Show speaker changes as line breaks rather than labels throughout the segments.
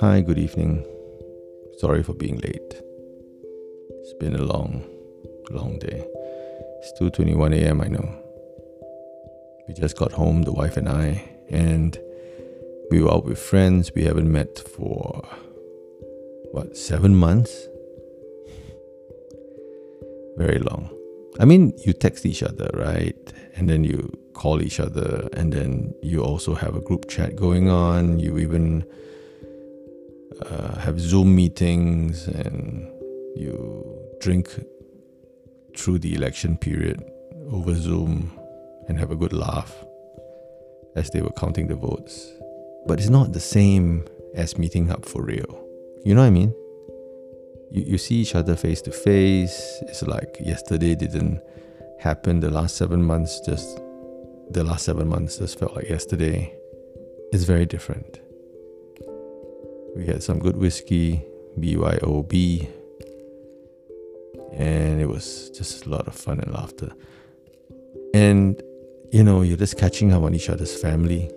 Hi, good evening. Sorry for being late. It's been a long, long day. It's 2:21 a.m. I know. We just got home, the wife and I, and we were out with friends we haven't met for what, 7 months? Very long. I mean, you text each other, right? And then you call each other, and then you also have a group chat going on. You even uh, have Zoom meetings and you drink through the election period over Zoom and have a good laugh as they were counting the votes. But it's not the same as meeting up for real. You know what I mean? You, you see each other face to face. It's like yesterday didn't happen. The last seven months just the last seven months just felt like yesterday. It's very different. We had some good whiskey, BYOB, and it was just a lot of fun and laughter. And you know, you're just catching up on each other's family,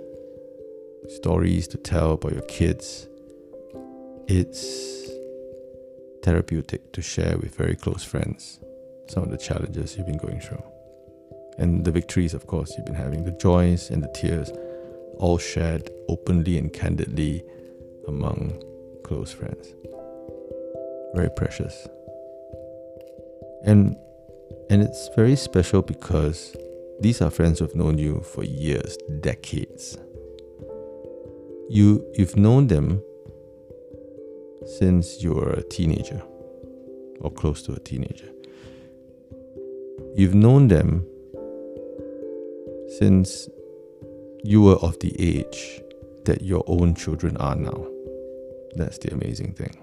stories to tell about your kids. It's therapeutic to share with very close friends some of the challenges you've been going through. And the victories, of course, you've been having, the joys and the tears, all shared openly and candidly among close friends. Very precious. And and it's very special because these are friends who've known you for years, decades. You you've known them since you were a teenager or close to a teenager. You've known them since you were of the age that your own children are now. That's the amazing thing.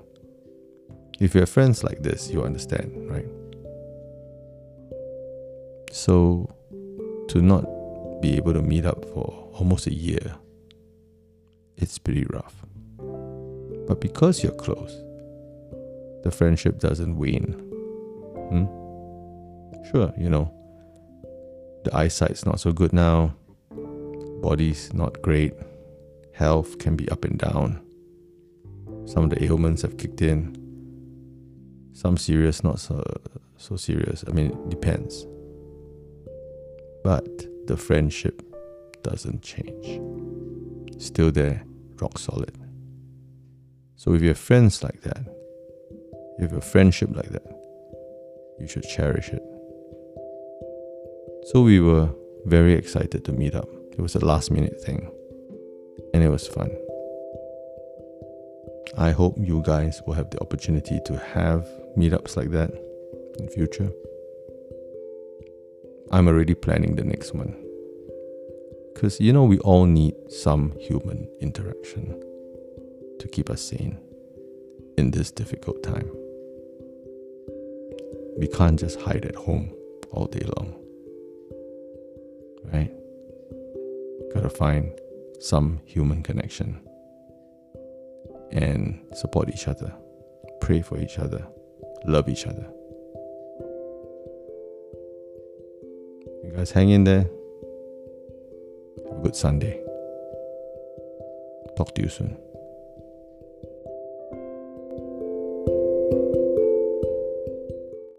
If you have friends like this, you understand, right? So, to not be able to meet up for almost a year, it's pretty rough. But because you're close, the friendship doesn't wane. Hmm? Sure, you know, the eyesight's not so good now, body's not great, health can be up and down. Some of the ailments have kicked in. Some serious, not so, so serious. I mean, it depends. But the friendship doesn't change. Still there, rock solid. So if you have friends like that, if you have a friendship like that, you should cherish it. So we were very excited to meet up. It was a last minute thing, and it was fun. I hope you guys will have the opportunity to have meetups like that in future. I'm already planning the next one. Because you know, we all need some human interaction to keep us sane in this difficult time. We can't just hide at home all day long. Right? Gotta find some human connection and support each other, pray for each other, love each other. You guys hang in there. Have a good Sunday. Talk to you soon.